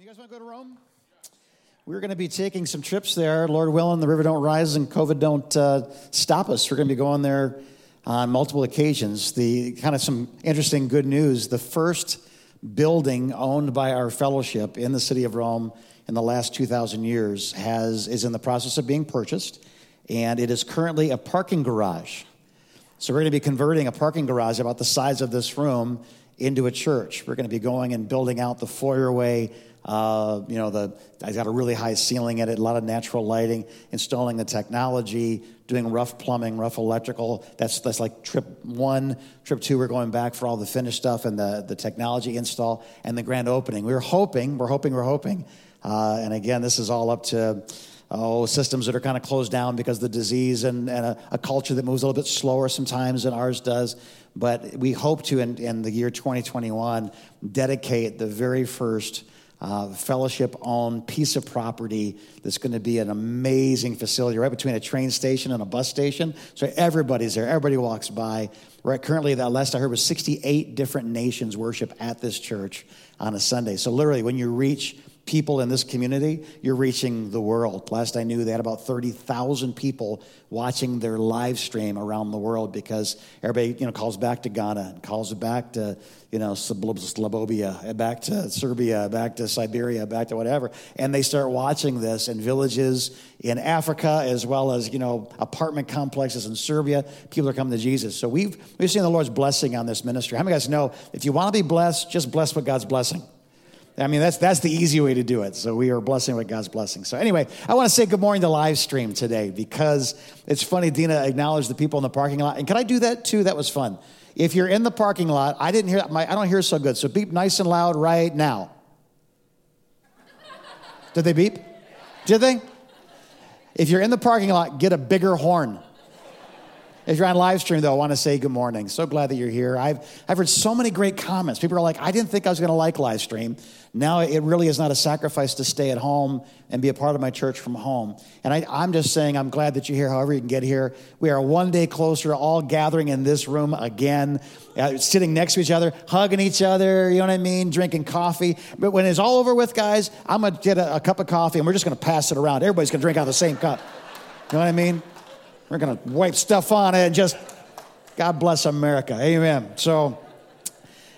You guys want to go to Rome? We're going to be taking some trips there. Lord willing, the river don't rise and COVID don't uh, stop us. We're going to be going there on multiple occasions. The kind of some interesting good news. The first building owned by our fellowship in the city of Rome in the last 2,000 years has is in the process of being purchased, and it is currently a parking garage. So we're going to be converting a parking garage about the size of this room into a church. We're going to be going and building out the foyerway. Uh, you know, the I got a really high ceiling in it, a lot of natural lighting, installing the technology, doing rough plumbing, rough electrical. That's that's like trip one. Trip two, we're going back for all the finished stuff and the the technology install and the grand opening. We're hoping, we're hoping, we're hoping. Uh, and again, this is all up to oh, systems that are kind of closed down because of the disease and, and a, a, culture that moves a little bit slower sometimes than ours does. But we hope to, in, in the year 2021, dedicate the very first uh, fellowship owned piece of property that's going to be an amazing facility right between a train station and a bus station. So everybody's there, everybody walks by. Right, currently, the last I heard was 68 different nations worship at this church on a Sunday. So literally, when you reach people in this community, you're reaching the world. Last I knew, they had about 30,000 people watching their live stream around the world because everybody, you know, calls back to Ghana, and calls it back to, you know, Slobobia, back to Serbia, back to Siberia, back to whatever. And they start watching this in villages in Africa as well as, you know, apartment complexes in Serbia. People are coming to Jesus. So we've, we've seen the Lord's blessing on this ministry. How many guys know if you want to be blessed, just bless what God's blessing? I mean, that's, that's the easy way to do it. So we are blessing with God's blessing. So anyway, I want to say good morning to live stream today because it's funny. Dina acknowledged the people in the parking lot. And can I do that too? That was fun. If you're in the parking lot, I didn't hear my, I don't hear so good. So beep nice and loud right now. Did they beep? Did they? If you're in the parking lot, get a bigger horn. If you're on live stream, though, I want to say good morning. So glad that you're here. I've, I've heard so many great comments. People are like, I didn't think I was going to like live stream. Now it really is not a sacrifice to stay at home and be a part of my church from home. And I, I'm just saying, I'm glad that you're here, however you can get here. We are one day closer, all gathering in this room again, uh, sitting next to each other, hugging each other, you know what I mean, drinking coffee. But when it's all over with, guys, I'm going to get a, a cup of coffee and we're just going to pass it around. Everybody's going to drink out of the same cup. You know what I mean? We're going to wipe stuff on it and just, God bless America. Amen. So,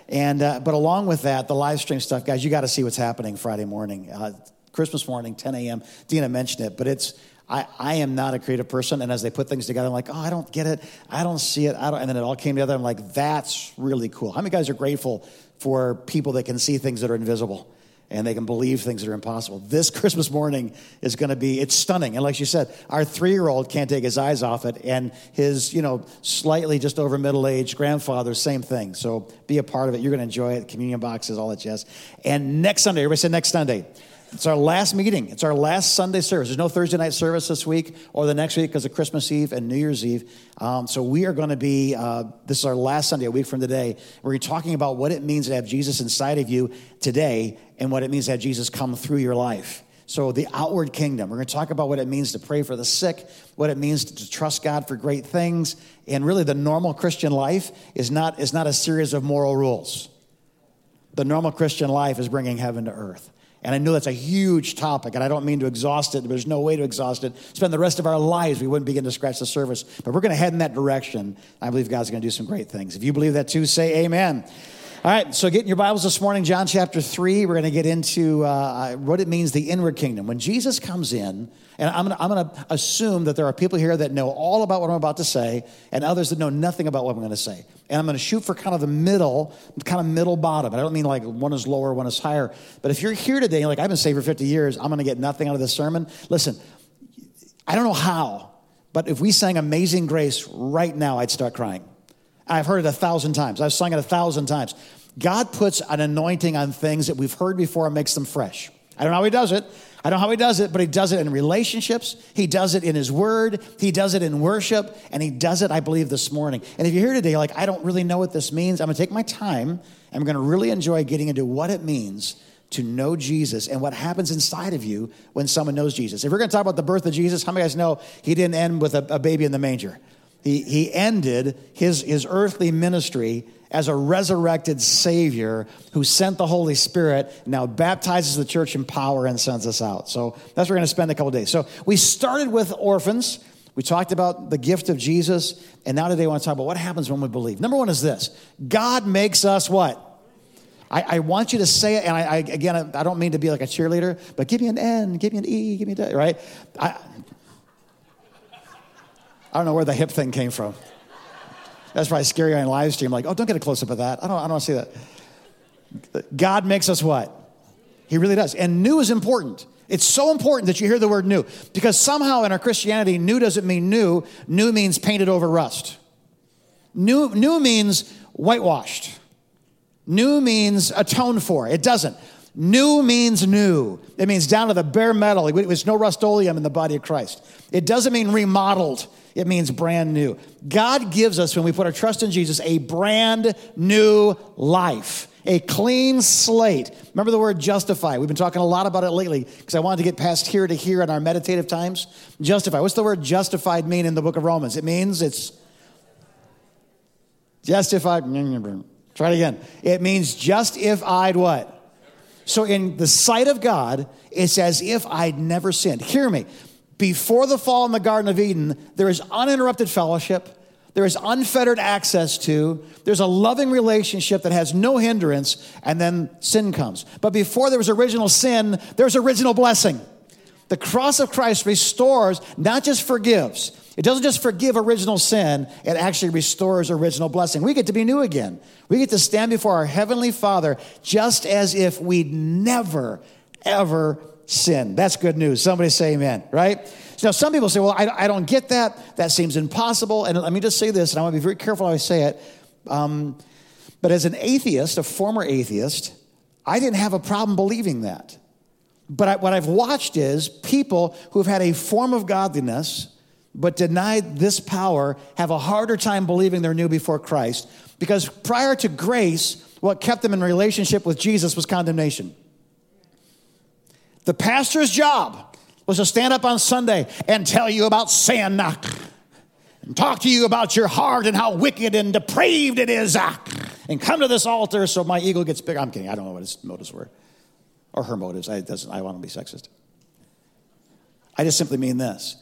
and, uh, but along with that, the live stream stuff, guys, you got to see what's happening Friday morning, uh, Christmas morning, 10 a.m. Dina mentioned it, but it's, I, I am not a creative person. And as they put things together, I'm like, oh, I don't get it. I don't see it. I don't, and then it all came together. I'm like, that's really cool. How many guys are grateful for people that can see things that are invisible? And they can believe things that are impossible. This Christmas morning is going to be, it's stunning. And like you said, our three year old can't take his eyes off it, and his, you know, slightly just over middle aged grandfather, same thing. So be a part of it. You're going to enjoy it. Communion boxes, all that jazz. And next Sunday, everybody say next Sunday. It's our last meeting. It's our last Sunday service. There's no Thursday night service this week or the next week because of Christmas Eve and New Year's Eve. Um, so we are going to be, uh, this is our last Sunday, a week from today. We're talking about what it means to have Jesus inside of you today and what it means to have Jesus come through your life. So, the outward kingdom. We're going to talk about what it means to pray for the sick, what it means to trust God for great things. And really, the normal Christian life is not, is not a series of moral rules. The normal Christian life is bringing heaven to earth. And I know that's a huge topic, and I don't mean to exhaust it. There's no way to exhaust it. Spend the rest of our lives, we wouldn't begin to scratch the surface. But we're going to head in that direction. I believe God's going to do some great things. If you believe that too, say amen. All right, so get in your Bibles this morning, John chapter 3. We're going to get into uh, what it means, the inward kingdom. When Jesus comes in, and I'm going, to, assume that there are people here that know all about what I'm about to say, and others that know nothing about what I'm going to say. And I'm going to shoot for kind of the middle, kind of middle bottom. And I don't mean like one is lower, one is higher. But if you're here today, like I've been saved for 50 years, I'm going to get nothing out of this sermon. Listen, I don't know how, but if we sang Amazing Grace right now, I'd start crying. I've heard it a thousand times. I've sung it a thousand times. God puts an anointing on things that we've heard before and makes them fresh. I don't know how he does it. I don't know how he does it, but he does it in relationships. He does it in his word. He does it in worship. And he does it, I believe, this morning. And if you're here today, like, I don't really know what this means, I'm going to take my time I'm going to really enjoy getting into what it means to know Jesus and what happens inside of you when someone knows Jesus. If we're going to talk about the birth of Jesus, how many guys know he didn't end with a, a baby in the manger? He, he ended his, his earthly ministry as a resurrected Savior who sent the Holy Spirit, now baptizes the church in power and sends us out. So that's where we're going to spend a couple days. So we started with orphans. We talked about the gift of Jesus, and now today I want to talk about what happens when we believe. Number one is this God makes us what? I, I want you to say it, and I, I, again, I don't mean to be like a cheerleader, but give me an N, give me an E, give me a D, right? I, I don't know where the hip thing came from. That's probably scary on live stream. Like, oh, don't get a close up of that. I don't, I don't want to see that. God makes us what? He really does. And new is important. It's so important that you hear the word new because somehow in our Christianity, new doesn't mean new. New means painted over rust. New, new means whitewashed. New means atoned for. It doesn't. New means new. It means down to the bare metal. There's no rust-oleum in the body of Christ. It doesn't mean remodeled. It means brand new. God gives us, when we put our trust in Jesus, a brand new life, a clean slate. Remember the word justify. We've been talking a lot about it lately because I wanted to get past here to here in our meditative times. Justify. What's the word justified mean in the book of Romans? It means it's justified. Try it again. It means just if I'd what? So in the sight of God, it's as if I'd never sinned. Hear me. Before the fall in the Garden of Eden, there is uninterrupted fellowship. There is unfettered access to. There's a loving relationship that has no hindrance, and then sin comes. But before there was original sin, there's original blessing. The cross of Christ restores, not just forgives. It doesn't just forgive original sin, it actually restores original blessing. We get to be new again. We get to stand before our Heavenly Father just as if we'd never, ever sin. That's good news. Somebody say amen, right? Now some people say, well, I, I don't get that. That seems impossible. And let me just say this, and I want to be very careful how I say it. Um, but as an atheist, a former atheist, I didn't have a problem believing that. But I, what I've watched is people who've had a form of godliness but denied this power have a harder time believing they're new before Christ because prior to grace, what kept them in relationship with Jesus was condemnation. The pastor's job was to stand up on Sunday and tell you about sin uh, and talk to you about your heart and how wicked and depraved it is uh, and come to this altar so my ego gets big. I'm kidding. I don't know what his motives were or her motives. I, doesn't, I want to be sexist. I just simply mean this.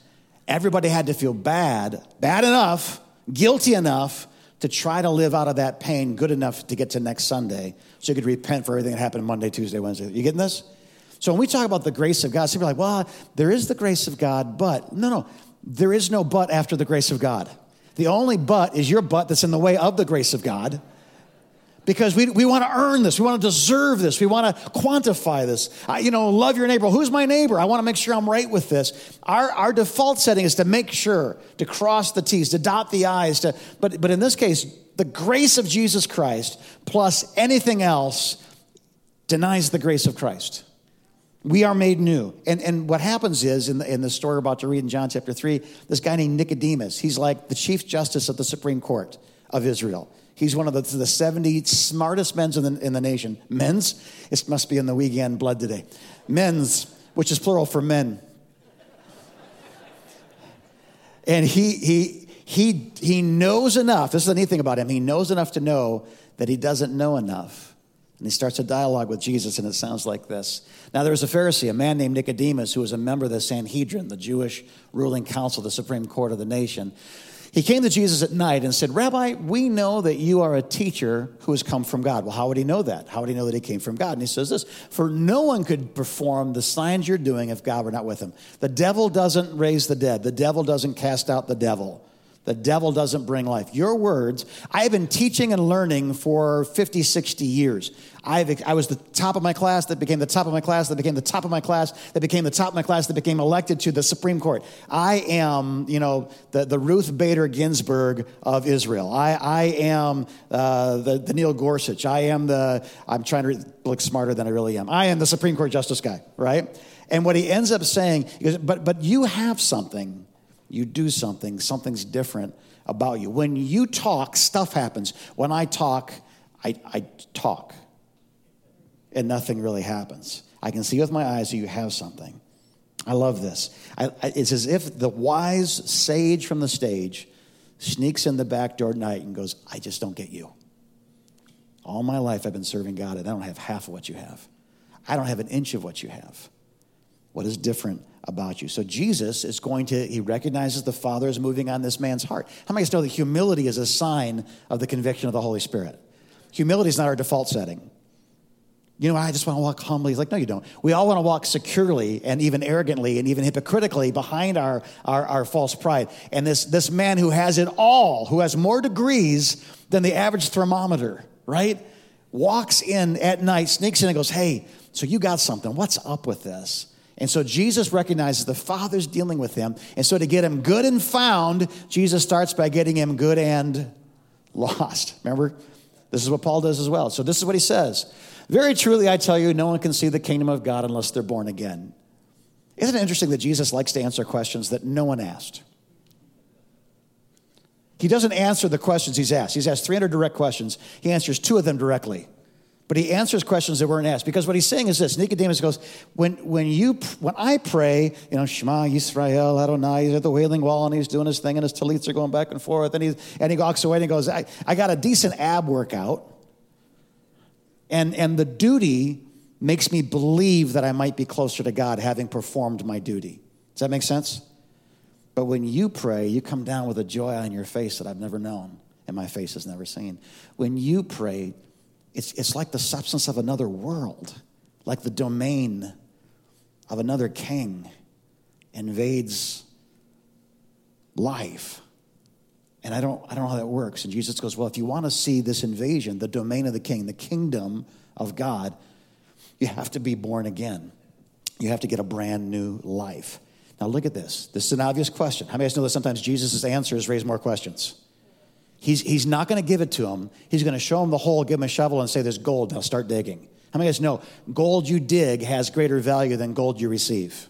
Everybody had to feel bad, bad enough, guilty enough to try to live out of that pain good enough to get to next Sunday so you could repent for everything that happened Monday, Tuesday, Wednesday. You getting this? So when we talk about the grace of God, some people are like, well, there is the grace of God, but no, no, there is no but after the grace of God. The only but is your but that's in the way of the grace of God. Because we, we want to earn this. We want to deserve this. We want to quantify this. I, you know, love your neighbor. Who's my neighbor? I want to make sure I'm right with this. Our, our default setting is to make sure, to cross the T's, to dot the I's. To, but, but in this case, the grace of Jesus Christ plus anything else denies the grace of Christ. We are made new. And, and what happens is, in the, in the story we're about to read in John chapter 3, this guy named Nicodemus, he's like the chief justice of the Supreme Court of Israel. He's one of the, the 70 smartest men in the, in the nation. Men's? It must be in the weekend blood today. Men's, which is plural for men. And he, he, he, he knows enough. This is the neat thing about him. He knows enough to know that he doesn't know enough. And he starts a dialogue with Jesus, and it sounds like this. Now, there was a Pharisee, a man named Nicodemus, who was a member of the Sanhedrin, the Jewish ruling council, the supreme court of the nation. He came to Jesus at night and said, Rabbi, we know that you are a teacher who has come from God. Well, how would he know that? How would he know that he came from God? And he says this For no one could perform the signs you're doing if God were not with him. The devil doesn't raise the dead, the devil doesn't cast out the devil. The devil doesn't bring life. Your words, I've been teaching and learning for 50, 60 years. I've, I was the top of my class that became the top of my class that became the top of my class that became the top of my class that became elected to the Supreme Court. I am, you know, the, the Ruth Bader Ginsburg of Israel. I, I am uh, the, the Neil Gorsuch. I am the, I'm trying to look smarter than I really am. I am the Supreme Court Justice guy, right? And what he ends up saying, is, but, but you have something you do something, something's different about you. When you talk, stuff happens. When I talk, I, I talk, and nothing really happens. I can see with my eyes that you have something. I love this. I, I, it's as if the wise sage from the stage sneaks in the back door at night and goes, I just don't get you. All my life I've been serving God, and I don't have half of what you have. I don't have an inch of what you have. What is different about you? So Jesus is going to, he recognizes the Father is moving on this man's heart. How many of you know that humility is a sign of the conviction of the Holy Spirit? Humility is not our default setting. You know, I just want to walk humbly. He's like, no, you don't. We all want to walk securely and even arrogantly and even hypocritically behind our, our, our, false pride. And this, this man who has it all, who has more degrees than the average thermometer, right? Walks in at night, sneaks in and goes, hey, so you got something. What's up with this? And so Jesus recognizes the Father's dealing with him. And so to get him good and found, Jesus starts by getting him good and lost. Remember? This is what Paul does as well. So this is what he says. Very truly, I tell you, no one can see the kingdom of God unless they're born again. Isn't it interesting that Jesus likes to answer questions that no one asked? He doesn't answer the questions he's asked. He's asked 300 direct questions. He answers two of them directly. But he answers questions that weren't asked. Because what he's saying is this Nicodemus goes, when, when, you, when I pray, you know, Shema Yisrael, Adonai, he's at the Wailing Wall and he's doing his thing and his tallits are going back and forth. And he, and he walks away and he goes, I, I got a decent ab workout. And, and the duty makes me believe that I might be closer to God having performed my duty. Does that make sense? But when you pray, you come down with a joy on your face that I've never known and my face has never seen. When you pray, it's, it's like the substance of another world, like the domain of another king invades life. And I don't, I don't know how that works. And Jesus goes, Well, if you want to see this invasion, the domain of the king, the kingdom of God, you have to be born again. You have to get a brand new life. Now, look at this. This is an obvious question. How many of us know that sometimes Jesus' answers raise more questions? He's, he's not going to give it to him. He's going to show him the hole, give him a shovel, and say, There's gold. Now start digging. How many of us know gold you dig has greater value than gold you receive?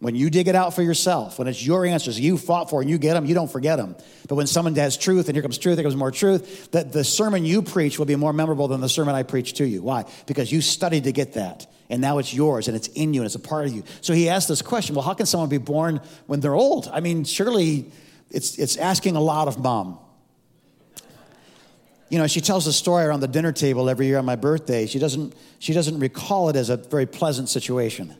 When you dig it out for yourself, when it's your answers, you fought for and you get them, you don't forget them. But when someone has truth and here comes truth, there comes more truth, that the sermon you preach will be more memorable than the sermon I preach to you. Why? Because you studied to get that. And now it's yours and it's in you and it's a part of you. So he asked this question well, how can someone be born when they're old? I mean, surely it's, it's asking a lot of mom. You know, she tells a story around the dinner table every year on my birthday. She doesn't, she doesn't recall it as a very pleasant situation.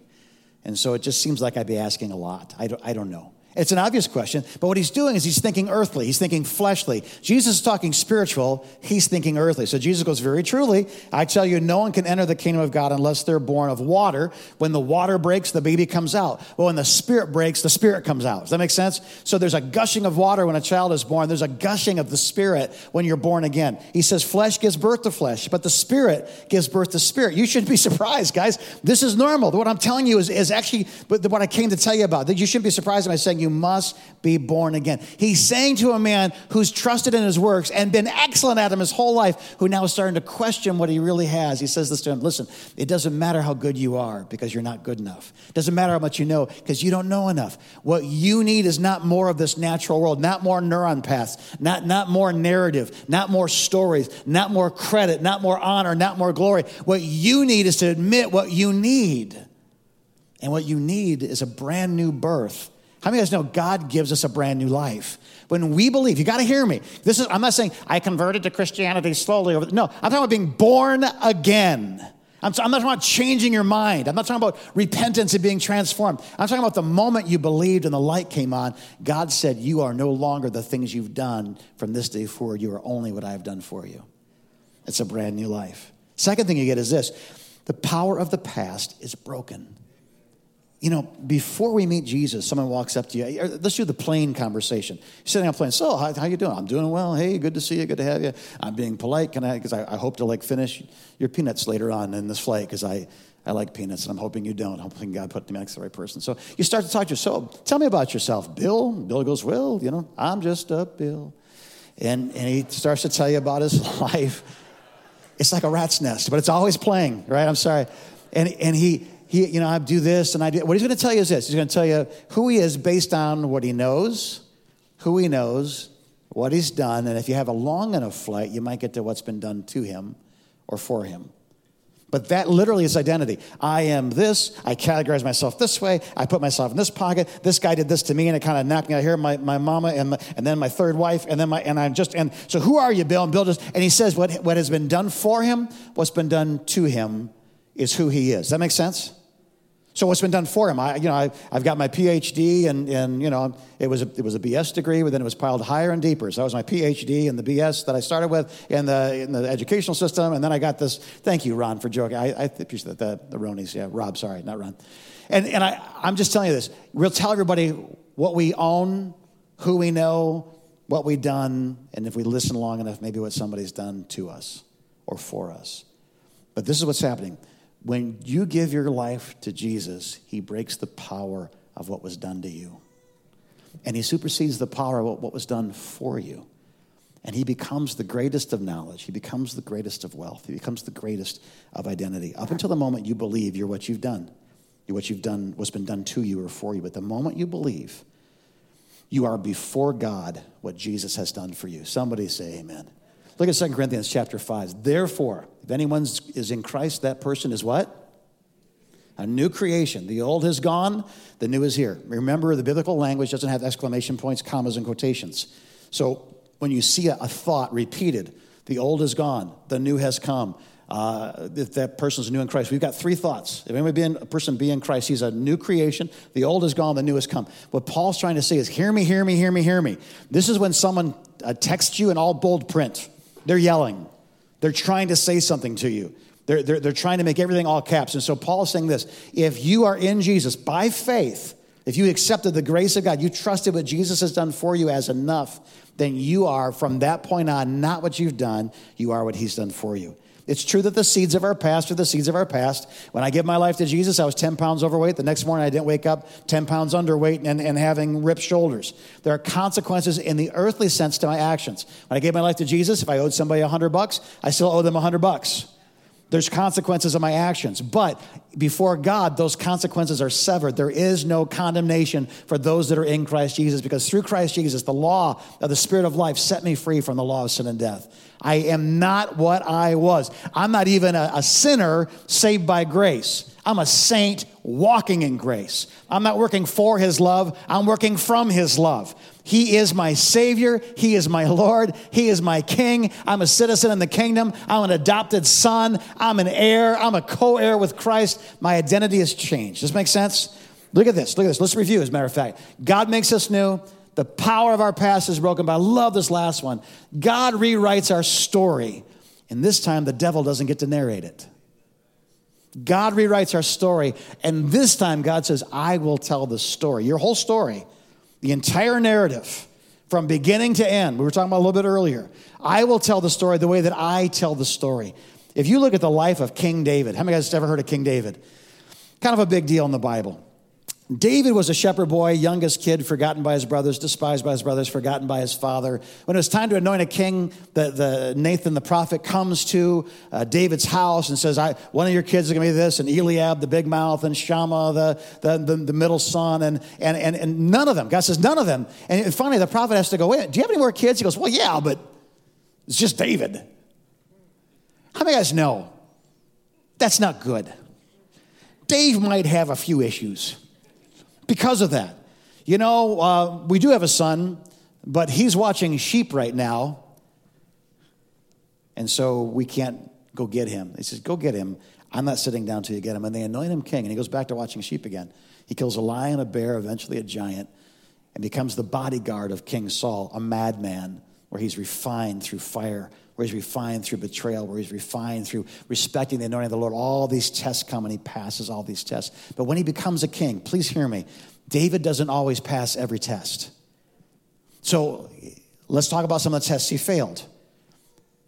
And so it just seems like I'd be asking a lot. I don't, I don't know. It's an obvious question, but what he's doing is he's thinking earthly, he's thinking fleshly. Jesus is talking spiritual, he's thinking earthly. So Jesus goes, Very truly, I tell you, no one can enter the kingdom of God unless they're born of water. When the water breaks, the baby comes out. Well, when the spirit breaks, the spirit comes out. Does that make sense? So there's a gushing of water when a child is born, there's a gushing of the spirit when you're born again. He says, Flesh gives birth to flesh, but the spirit gives birth to spirit. You shouldn't be surprised, guys. This is normal. What I'm telling you is, is actually what I came to tell you about. That you shouldn't be surprised by saying you must be born again. He's saying to a man who's trusted in his works and been excellent at them his whole life, who now is starting to question what he really has. He says this to him Listen, it doesn't matter how good you are because you're not good enough. It doesn't matter how much you know because you don't know enough. What you need is not more of this natural world, not more neuron paths, not, not more narrative, not more stories, not more credit, not more honor, not more glory. What you need is to admit what you need. And what you need is a brand new birth. How many of you guys know God gives us a brand new life? When we believe, you got to hear me. This is, I'm not saying I converted to Christianity slowly over. No, I'm talking about being born again. I'm, I'm not talking about changing your mind. I'm not talking about repentance and being transformed. I'm talking about the moment you believed and the light came on, God said, You are no longer the things you've done from this day forward. You are only what I have done for you. It's a brand new life. Second thing you get is this the power of the past is broken you know, before we meet Jesus, someone walks up to you. Er, let's do the plane conversation. You're sitting on a plane. So, how, how you doing? I'm doing well. Hey, good to see you. Good to have you. I'm being polite. Can I? Because I, I, hope to like finish your peanuts later on in this flight. Because I, I like peanuts, and I'm hoping you don't. Hoping God put me next to the right person. So you start to talk to yourself. So, tell me about yourself, Bill. Bill goes, well, you know, I'm just a Bill, and and he starts to tell you about his life. It's like a rat's nest, but it's always playing, right? I'm sorry, and and he he, you know, I do this and I do. What he's going to tell you is this he's going to tell you who he is based on what he knows, who he knows, what he's done. And if you have a long enough flight, you might get to what's been done to him or for him. But that literally is identity. I am this. I categorize myself this way. I put myself in this pocket. This guy did this to me, and it kind of knocked me out here. My, my mama, and, my, and then my third wife, and then my, and I'm just, and so who are you, Bill? And Bill just, and he says what, what has been done for him, what's been done to him is who he is. That make sense? So what's been done for him? I, you know, I, have got my PhD, and, and you know, it was a, it was a BS degree, but then it was piled higher and deeper. So that was my PhD and the BS that I started with in the in the educational system, and then I got this. Thank you, Ron, for joking. I, I appreciate that. The, the Ronies, yeah, Rob, sorry, not Ron. And and I, I'm just telling you this. We'll tell everybody what we own, who we know, what we've done, and if we listen long enough, maybe what somebody's done to us or for us. But this is what's happening when you give your life to Jesus, he breaks the power of what was done to you. And he supersedes the power of what was done for you. And he becomes the greatest of knowledge. He becomes the greatest of wealth. He becomes the greatest of identity. Up until the moment you believe you're what you've done, you're what you've done, what's been done to you or for you. But the moment you believe, you are before God what Jesus has done for you. Somebody say amen. Look at 2 Corinthians chapter 5. Therefore, if anyone is in Christ, that person is what? A new creation. The old has gone, the new is here. Remember, the biblical language doesn't have exclamation points, commas, and quotations. So when you see a, thought repeated, the old is gone, the new has come. Uh, if that person's new in Christ, we've got three thoughts. If anybody be in, a person be in Christ, he's a new creation. The old is gone, the new has come. What Paul's trying to say is, hear me, hear me, hear me, hear me. This is when someone uh, texts you in all bold print. They're yelling. They're trying to say something to you. They're, they're, they're trying to make everything all caps. And so Paul is saying this if you are in Jesus by faith, if you accepted the grace of God, you trusted what Jesus has done for you as enough, then you are from that point on not what you've done, you are what he's done for you. It's true that the seeds of our past are the seeds of our past. When I give my life to Jesus, I was 10 pounds overweight. The next morning, I didn't wake up 10 pounds underweight and, and having ripped shoulders. There are consequences in the earthly sense to my actions. When I gave my life to Jesus, if I owed somebody 100 bucks, I still owe them 100 bucks. There's consequences of my actions. But before God, those consequences are severed. There is no condemnation for those that are in Christ Jesus because through Christ Jesus, the law of the Spirit of life set me free from the law of sin and death. I am not what I was. I'm not even a, a sinner saved by grace. I'm a saint walking in grace. I'm not working for his love, I'm working from his love. He is my Savior. He is my Lord. He is my King. I'm a citizen in the kingdom. I'm an adopted son. I'm an heir. I'm a co heir with Christ. My identity has changed. Does this make sense? Look at this. Look at this. Let's review, as a matter of fact. God makes us new. The power of our past is broken, but I love this last one. God rewrites our story, and this time the devil doesn't get to narrate it. God rewrites our story, and this time God says, I will tell the story, your whole story, the entire narrative, from beginning to end. We were talking about a little bit earlier. I will tell the story the way that I tell the story. If you look at the life of King David, how many guys have ever heard of King David? Kind of a big deal in the Bible. David was a shepherd boy, youngest kid, forgotten by his brothers, despised by his brothers, forgotten by his father. When it was time to anoint a king, the, the Nathan the prophet comes to uh, David's house and says, I, One of your kids is going to be this, and Eliab, the big mouth, and Shammah, the, the, the, the, middle son, and, and, and, and none of them. God says, None of them. And finally, the prophet has to go, Wait, do you have any more kids? He goes, Well, yeah, but it's just David. How many guys know that's not good? Dave might have a few issues because of that. You know, uh, we do have a son, but he's watching sheep right now. And so we can't go get him. He says, Go get him. I'm not sitting down till you get him. And they anoint him king. And he goes back to watching sheep again. He kills a lion, a bear, eventually a giant, and becomes the bodyguard of King Saul, a madman, where he's refined through fire, where he's refined through betrayal, where he's refined through respecting the anointing of the Lord. All these tests come and he passes all these tests. But when he becomes a king, please hear me, David doesn't always pass every test. So let's talk about some of the tests he failed.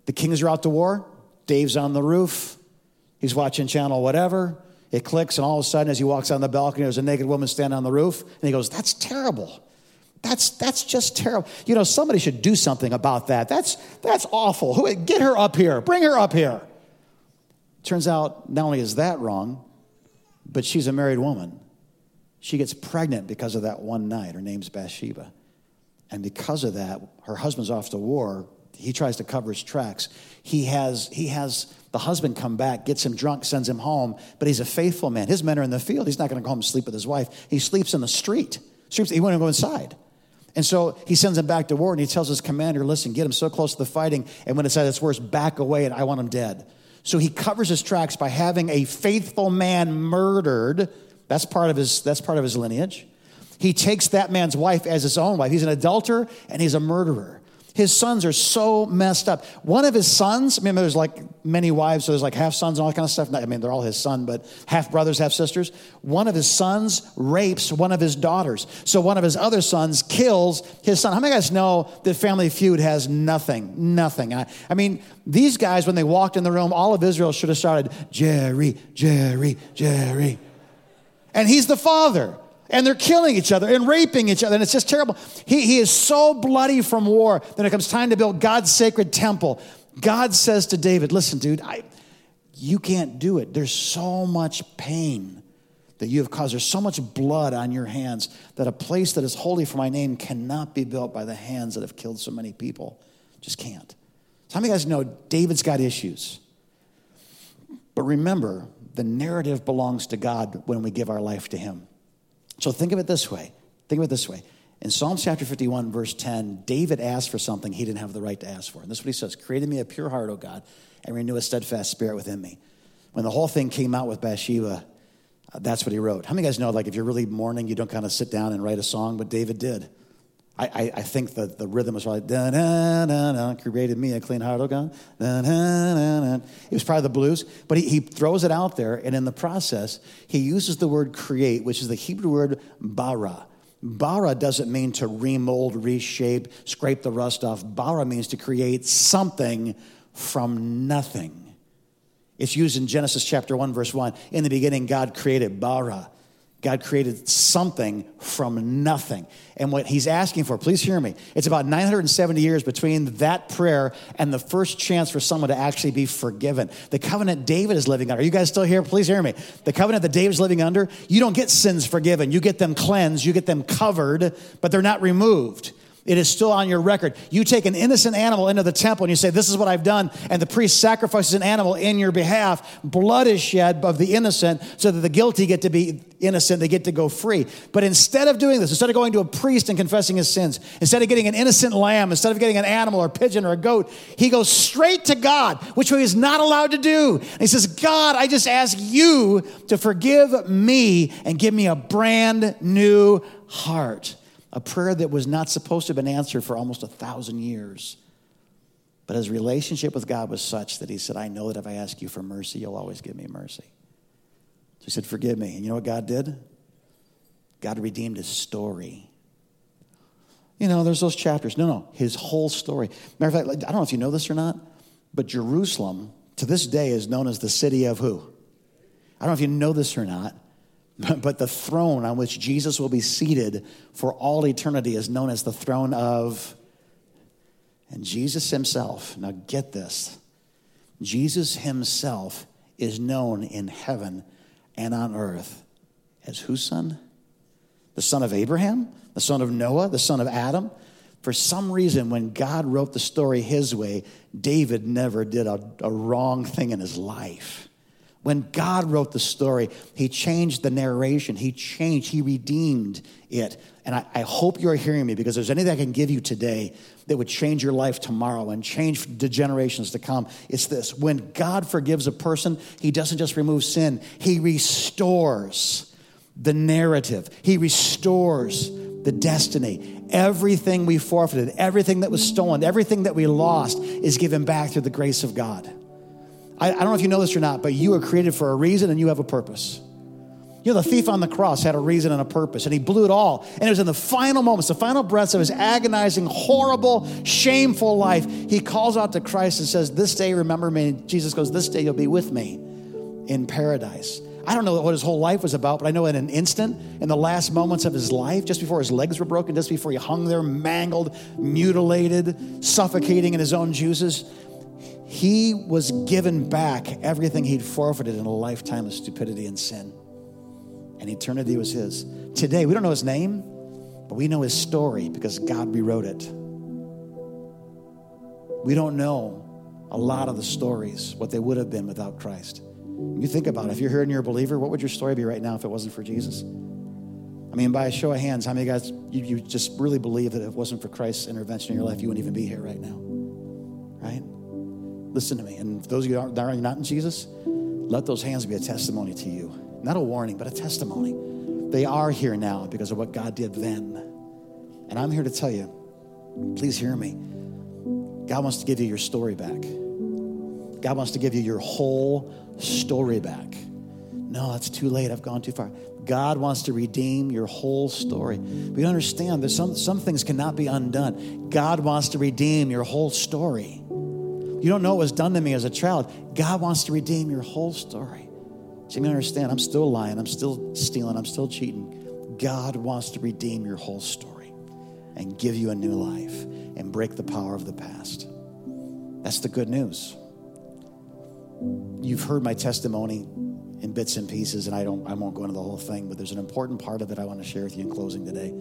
The kings are out to war, Dave's on the roof, he's watching channel whatever. It clicks, and all of a sudden, as he walks on the balcony, there's a naked woman standing on the roof, and he goes, That's terrible. That's, that's just terrible. You know, somebody should do something about that. That's, that's awful. Who, get her up here. Bring her up here. Turns out, not only is that wrong, but she's a married woman. She gets pregnant because of that one night. Her name's Bathsheba. And because of that, her husband's off to war. he tries to cover his tracks. He has, he has the husband come back, gets him drunk, sends him home, but he's a faithful man. His men are in the field. He's not going to go home and sleep with his wife. He sleeps in the street. He won't even go inside. And so he sends him back to war and he tells his commander, listen, get him so close to the fighting. And when it's at its worst, back away and I want him dead. So he covers his tracks by having a faithful man murdered. That's part of his, that's part of his lineage. He takes that man's wife as his own wife. He's an adulterer and he's a murderer. His sons are so messed up. One of his sons, I mean, there's like many wives, so there's like half sons and all that kind of stuff. I mean, they're all his son, but half brothers, half sisters. One of his sons rapes one of his daughters. So one of his other sons kills his son. How many guys know that Family Feud has nothing? Nothing. I, I mean, these guys, when they walked in the room, all of Israel should have started, Jerry, Jerry, Jerry. And he's the father and they're killing each other and raping each other, and it's just terrible. He, he is so bloody from war that it comes time to build God's sacred temple. God says to David, Listen, dude, I, you can't do it. There's so much pain that you have caused. There's so much blood on your hands that a place that is holy for my name cannot be built by the hands that have killed so many people. Just can't. So how many guys know David's got issues? But remember, the narrative belongs to God when we give our life to Him. So think of it this way. Think of it this way. In Psalms chapter 51, verse 10, David asked for something he didn't have the right to ask for. And this is what he says Create me a pure heart, O God, and renew a steadfast spirit within me. When the whole thing came out with Bathsheba, uh, that's what he wrote. How many guys know, like, if you're really mourning, you don't kind of sit down and write a song, but David did. I, I, I think the, the rhythm was probably da created me a clean heart, oh God. Da. It was probably the blues, but he, he throws it out there, and in the process, he uses the word create, which is the Hebrew word bara. Bara doesn't mean to remold, reshape, scrape the rust off. Bara means to create something from nothing. It's used in Genesis chapter 1, verse 1. In the beginning, God created bara. God created something from nothing. And what he's asking for, please hear me, it's about 970 years between that prayer and the first chance for someone to actually be forgiven. The covenant David is living under. Are you guys still here? Please hear me. The covenant that David's living under, you don't get sins forgiven. You get them cleansed, you get them covered, but they're not removed. It is still on your record. You take an innocent animal into the temple and you say, This is what I've done. And the priest sacrifices an animal in your behalf. Blood is shed of the innocent so that the guilty get to be innocent. They get to go free. But instead of doing this, instead of going to a priest and confessing his sins, instead of getting an innocent lamb, instead of getting an animal or a pigeon or a goat, he goes straight to God, which he is not allowed to do. And he says, God, I just ask you to forgive me and give me a brand new heart a prayer that was not supposed to have been answered for almost a thousand years. But his relationship with God was such that he said, I know that if I ask you for mercy, you'll always give me mercy. So he said, Forgive me. And you know what God did? God redeemed his story. You know, there's those chapters. No, no, his whole story. Matter of fact, I don't know if you know this or not, but Jerusalem to this day is known as the city of who? I don't know if you know this or not, But the throne on which Jesus will be seated for all eternity is known as the throne of. And Jesus himself, now get this, Jesus himself is known in heaven and on earth as whose son? The son of Abraham, the son of Noah, the son of Adam. For some reason, when God wrote the story his way, David never did a, a wrong thing in his life. When God wrote the story, He changed the narration. He changed, He redeemed it. And I, I, hope you're hearing me because there's anything I can give you today that would change your life tomorrow and change the generations to come. It's this when God forgives a person, He doesn't just remove sin, He restores the narrative, He restores the destiny. Everything we forfeited, everything that was stolen, everything that we lost is given back through the grace of God. I, I don't know if you know this or not, but you are created for a reason and you have a purpose. You know, the thief on the cross had a reason and a purpose, and he blew it all. And it was in the final moments, the final breaths of his agonizing, horrible, shameful life, he calls out to Christ and says, This day, remember me. And Jesus goes, This day, you'll be with me in paradise. I don't know what his whole life was about, but I know in an instant, in the last moments of his life, just before his legs were broken, just before he hung there, mangled, mutilated, suffocating in his own juices, he was given back everything he'd forfeited in a lifetime of stupidity and sin. And eternity was his. Today, we don't know his name, but we know his story because God rewrote it. We don't know a lot of the stories, what they would have been without Christ. You think about it. If you're here and you're a believer, what would your story be right now if it wasn't for Jesus? I mean, by a show of hands, how many guys you, you just really believe that if it wasn't for Christ's intervention in your life, you wouldn't even be here right now? Right? Listen to me. And those of you that are not in Jesus, let those hands be a testimony to you. Not a warning, but a testimony. They are here now because of what God did then. And I'm here to tell you, please hear me. God wants to give you your story back. God wants to give you your whole story back. No, it's too late. I've gone too far. God wants to redeem your whole story. You understand that some, some things cannot be undone. God wants to redeem your whole story. You don't know what was done to me as a child. God wants to redeem your whole story. So you understand, I'm still lying, I'm still stealing, I'm still cheating. God wants to redeem your whole story and give you a new life and break the power of the past. That's the good news. You've heard my testimony in bits and pieces, and I don't I won't go into the whole thing, but there's an important part of it I want to share with you in closing today.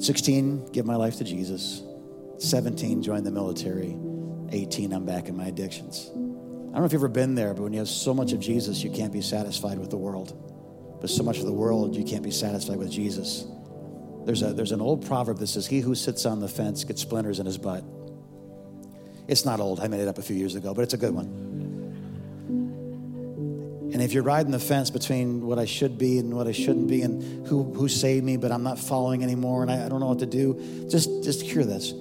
16, give my life to Jesus. 17, join the military. 18, I'm back in my addictions. I don't know if you've ever been there, but when you have so much of Jesus, you can't be satisfied with the world. But so much of the world, you can't be satisfied with Jesus. There's, a, there's an old proverb that says, He who sits on the fence gets splinters in his butt. It's not old, I made it up a few years ago, but it's a good one. And if you're riding the fence between what I should be and what I shouldn't be, and who, who saved me, but I'm not following anymore, and I, I don't know what to do, just, just hear this.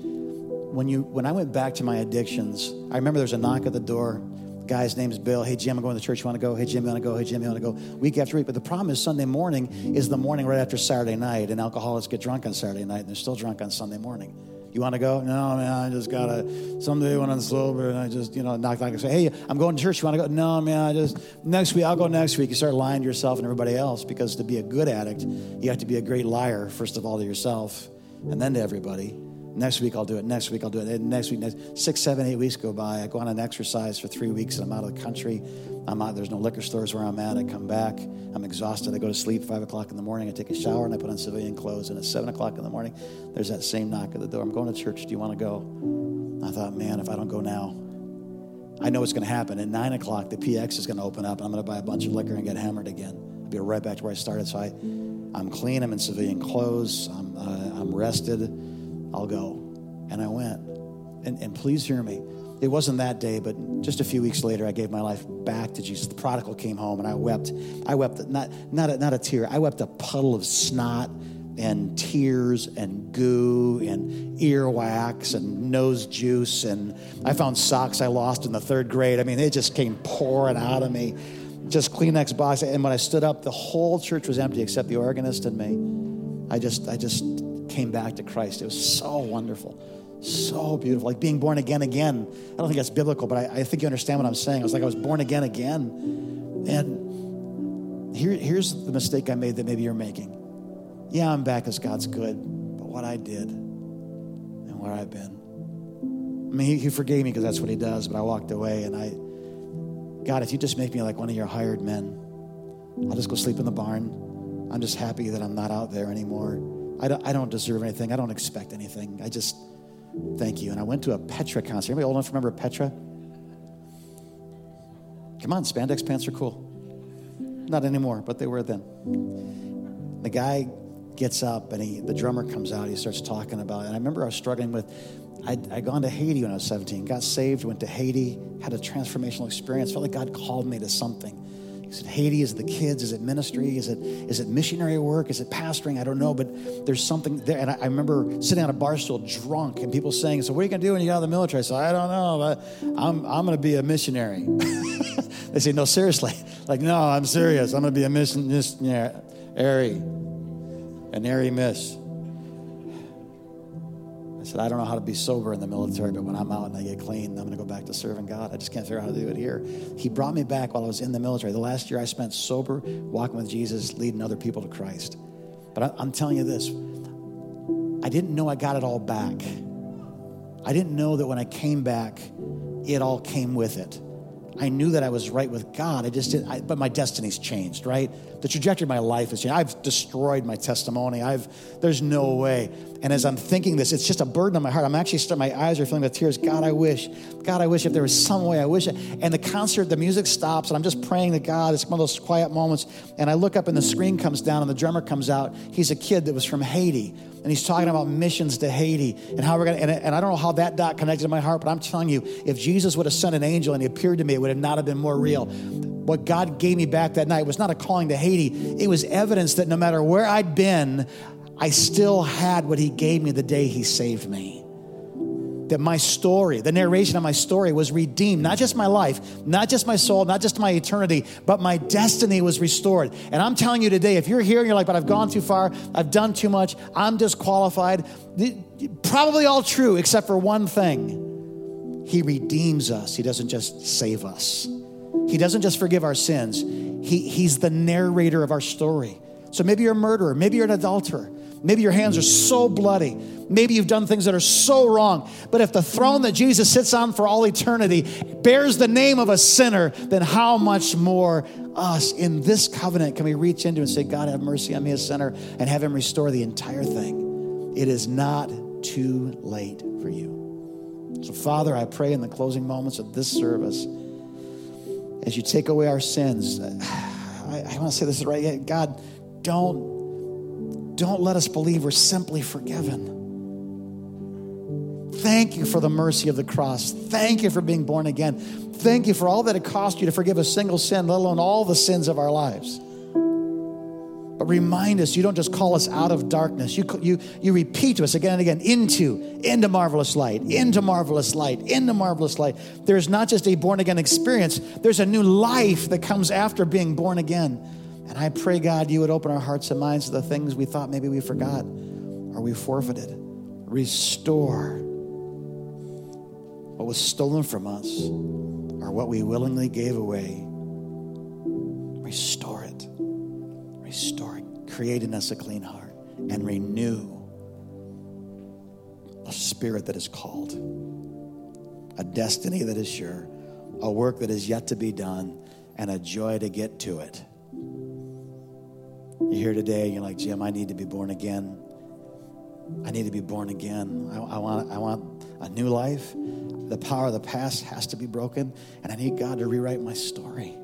When, you, when I went back to my addictions, I remember there's a knock at the door. Guy's name's Bill. Hey, Jim, I'm going to church. You want to go? Hey, Jim, you want to go? Hey, Jim, you want to go? Week after week. But the problem is Sunday morning is the morning right after Saturday night, and alcoholics get drunk on Saturday night, and they're still drunk on Sunday morning. You want to go? No, man, I just got to, someday when I'm sober, and I just, you know, knock, knock, and say, hey, I'm going to church. You want to go? No, man, I just, next week, I'll go next week. You start lying to yourself and everybody else because to be a good addict, you have to be a great liar, first of all, to yourself and then to everybody. Next week I'll do it. Next week I'll do it. Next week, next, six, seven, eight weeks go by. I go on an exercise for three weeks and I'm out of the country. I'm out. There's no liquor stores where I'm at. I come back. I'm exhausted. I go to sleep five o'clock in the morning. I take a shower and I put on civilian clothes. And at seven o'clock in the morning, there's that same knock at the door. I'm going to church. Do you want to go? I thought, man, if I don't go now, I know what's going to happen. At nine o'clock, the PX is going to open up. And I'm going to buy a bunch of liquor and get hammered again. I'll be right back to where I started. So I, I'm clean. I'm in civilian clothes. I'm, uh, I'm rested. I'll go. And I went. And, and please hear me. It wasn't that day, but just a few weeks later, I gave my life back to Jesus. The prodigal came home, and I wept. I wept not not a, not a tear. I wept a puddle of snot and tears and goo and earwax and nose juice. And I found socks I lost in the third grade. I mean, it just came pouring out of me. Just Kleenex box. And when I stood up, the whole church was empty except the organist and me. I just I just came back to Christ. It was so wonderful. So beautiful. Like being born again again. I don't think that's biblical, but I, I think you understand what I'm saying. I was like, I was born again again. And here, here's the mistake I made that maybe you're making. Yeah, I'm back as God's good, but what I did and where I've been. I mean, he, he forgave me because that's what he does, but I walked away and I, God, if you just make me like one of your hired men, I'll just go sleep in the barn. I'm just happy that I'm not out there anymore. I don't, I don't deserve anything. I don't expect anything. I just, Thank you. And I went to a Petra concert. Anybody old enough to remember Petra? Come on, spandex pants are cool. Not anymore, but they were then. The guy gets up and he, the drummer comes out. He starts talking about it. And I remember I was struggling with, I'd, I'd gone to Haiti when I was 17, got saved, went to Haiti, had a transformational experience, felt like God called me to something. Is it Haiti? Is it the kids? Is it ministry? Is it is it missionary work? Is it pastoring? I don't know, but there's something there. And I, I remember sitting on a bar stool drunk and people saying, So what are you gonna do when you get out of the military? I said, I don't know, but I'm I'm gonna be a missionary. they say, No, seriously. Like, no, I'm serious. I'm gonna be a missionary. Airy, an airy miss said, I don't know how to be sober in the military, but when I'm out and I get clean, I'm going to go back to serving God. I just can't figure out how to do it here. He brought me back while I was in the military. The last year I spent sober, walking with Jesus, leading other people to Christ. But I'm telling you this I didn't know I got it all back. I didn't know that when I came back, it all came with it. I knew that I was right with God. I just did, but my destiny's changed, right? The trajectory of my life has changed. I've destroyed my testimony. I've, there's no way. And as I'm thinking this, it's just a burden on my heart. I'm actually, my eyes are filling with tears. God, I wish, God, I wish if there was some way, I wish. It. And the concert, the music stops, and I'm just praying to God. It's one of those quiet moments. And I look up, and the screen comes down, and the drummer comes out. He's a kid that was from Haiti and he's talking about missions to Haiti and how we're to, and, and I don't know how that dot connected to my heart, but I'm telling you, if Jesus would have sent an angel and he appeared to me, it would have not have been more real. What God gave me back that night was not a calling to Haiti, it was evidence that no matter where I'd been, I still had what he gave me the day he saved me that my story, the narration of my story was redeemed. Not just my life, not just my soul, not just my eternity, but my destiny was restored. And I'm telling you today, if you're here and you're like, but I've gone too far, I've done too much, I'm disqualified, probably all true, except for one thing. He redeems us, He doesn't just save us. He doesn't just forgive our sins, he, He's the narrator of our story. So maybe you're a murderer, maybe you're an adulterer. Maybe your hands are so bloody. Maybe you've done things that are so wrong. But if the throne that Jesus sits on for all eternity bears the name of a sinner, then how much more us in this covenant can we reach into and say, God, have mercy on me, a sinner, and have Him restore the entire thing? It is not too late for you. So, Father, I pray in the closing moments of this service, as you take away our sins, uh, I, I want to say this right. God, don't don't let us believe we're simply forgiven. Thank you for the mercy of the cross. Thank you for being born again. Thank you for all that it cost you to forgive a single sin, let alone all the sins of our lives. Remind us, you don't just call us out of darkness. You, you, you repeat to us again and again into, into marvelous light, into marvelous light, into marvelous light. There's not just a born again experience, there's a new life that comes after being born again. And I pray, God, you would open our hearts and minds to the things we thought maybe we forgot or we forfeited. Restore what was stolen from us or what we willingly gave away. Restore it. Restore it. Create in us a clean heart and renew a spirit that is called, a destiny that is sure, a work that is yet to be done, and a joy to get to it. You're here today and you're like, Jim, I need to be born again. I need to be born again. I, I, want, I want a new life. The power of the past has to be broken, and I need God to rewrite my story.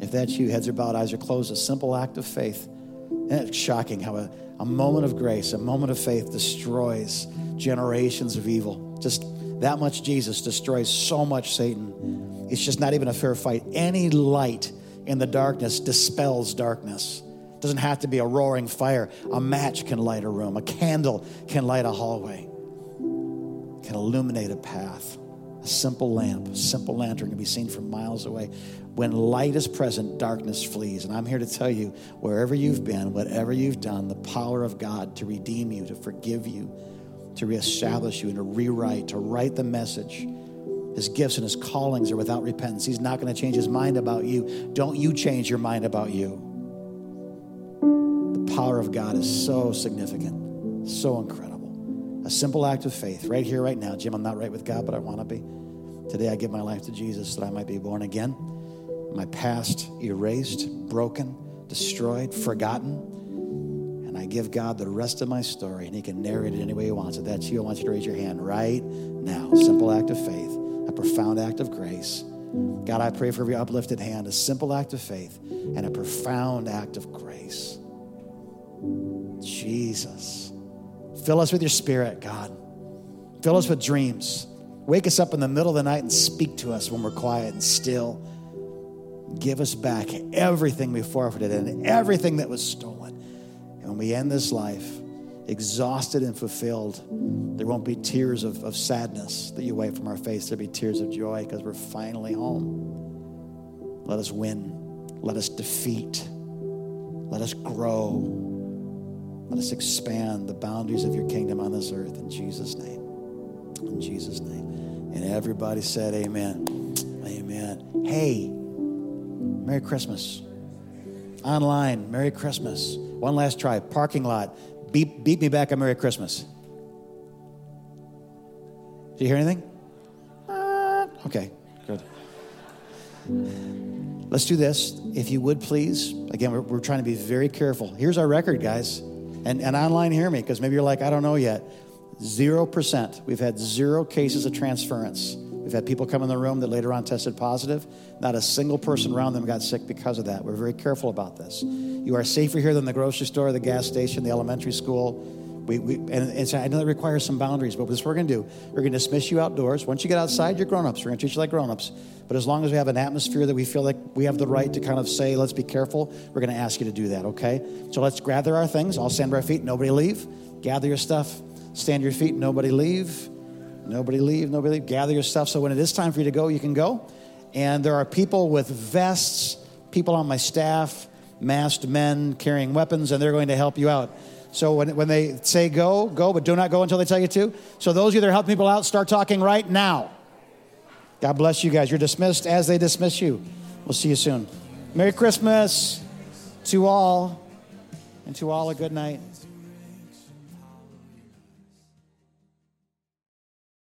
If that's you, heads are bowed, eyes are closed, a simple act of faith. And it's shocking how a, a moment of grace, a moment of faith destroys generations of evil. Just that much Jesus destroys so much Satan. It's just not even a fair fight. Any light in the darkness dispels darkness. It doesn't have to be a roaring fire. A match can light a room, a candle can light a hallway, can illuminate a path. Simple lamp, simple lantern can be seen from miles away. When light is present, darkness flees. And I'm here to tell you wherever you've been, whatever you've done, the power of God to redeem you, to forgive you, to reestablish you, and to rewrite, to write the message his gifts and his callings are without repentance. He's not going to change his mind about you. Don't you change your mind about you. The power of God is so significant, so incredible. A simple act of faith, right here, right now. Jim, I'm not right with God, but I want to be. Today, I give my life to Jesus that I might be born again. My past erased, broken, destroyed, forgotten. And I give God the rest of my story, and He can narrate it any way He wants. If that's you, I want you to raise your hand right now. Simple act of faith a profound act of grace. God, I pray for every uplifted hand, a simple act of faith and a profound act of grace. Jesus. Fill us with your spirit, God. Fill us with dreams. Wake us up in the middle of the night and speak to us when we're quiet and still. Give us back everything we forfeited and everything that was stolen. And when we end this life, exhausted and fulfilled, there won't be tears of, of sadness that you wipe from our face. There'll be tears of joy because we're finally home. Let us win. Let us defeat. Let us grow. Let us expand the boundaries of your kingdom on this earth in Jesus' name. In Jesus' name. And everybody said, Amen. Amen. Hey, Merry Christmas. Online, Merry Christmas. One last try. Parking lot, beep, beep me back a Merry Christmas. Did you hear anything? Uh, okay, good. let's do this. If you would please, again, we're, we're trying to be very careful. Here's our record, guys. And, and online, hear me, because maybe you're like, I don't know yet. 0%. We've had zero cases of transference. We've had people come in the room that later on tested positive. Not a single person around them got sick because of that. We're very careful about this. You are safer here than the grocery store, the gas station, the elementary school. We, we, and, and so I know that requires some boundaries, but this is what we're going to do. We're going to dismiss you outdoors. Once you get outside, you're grown ups. We're going to treat you like grown ups. But as long as we have an atmosphere that we feel like we have the right to kind of say, let's be careful, we're going to ask you to do that, okay? So let's gather our things. All stand by our feet. Nobody leave. Gather your stuff. Stand your feet. Nobody leave. Nobody leave. Nobody leave. Gather your stuff. So when it is time for you to go, you can go. And there are people with vests, people on my staff, masked men carrying weapons, and they're going to help you out. So when, when they say go, go, but do not go until they tell you to. So those of you that are helping people out, start talking right now. God bless you guys. You're dismissed as they dismiss you. We'll see you soon. Merry Christmas to all, and to all a good night.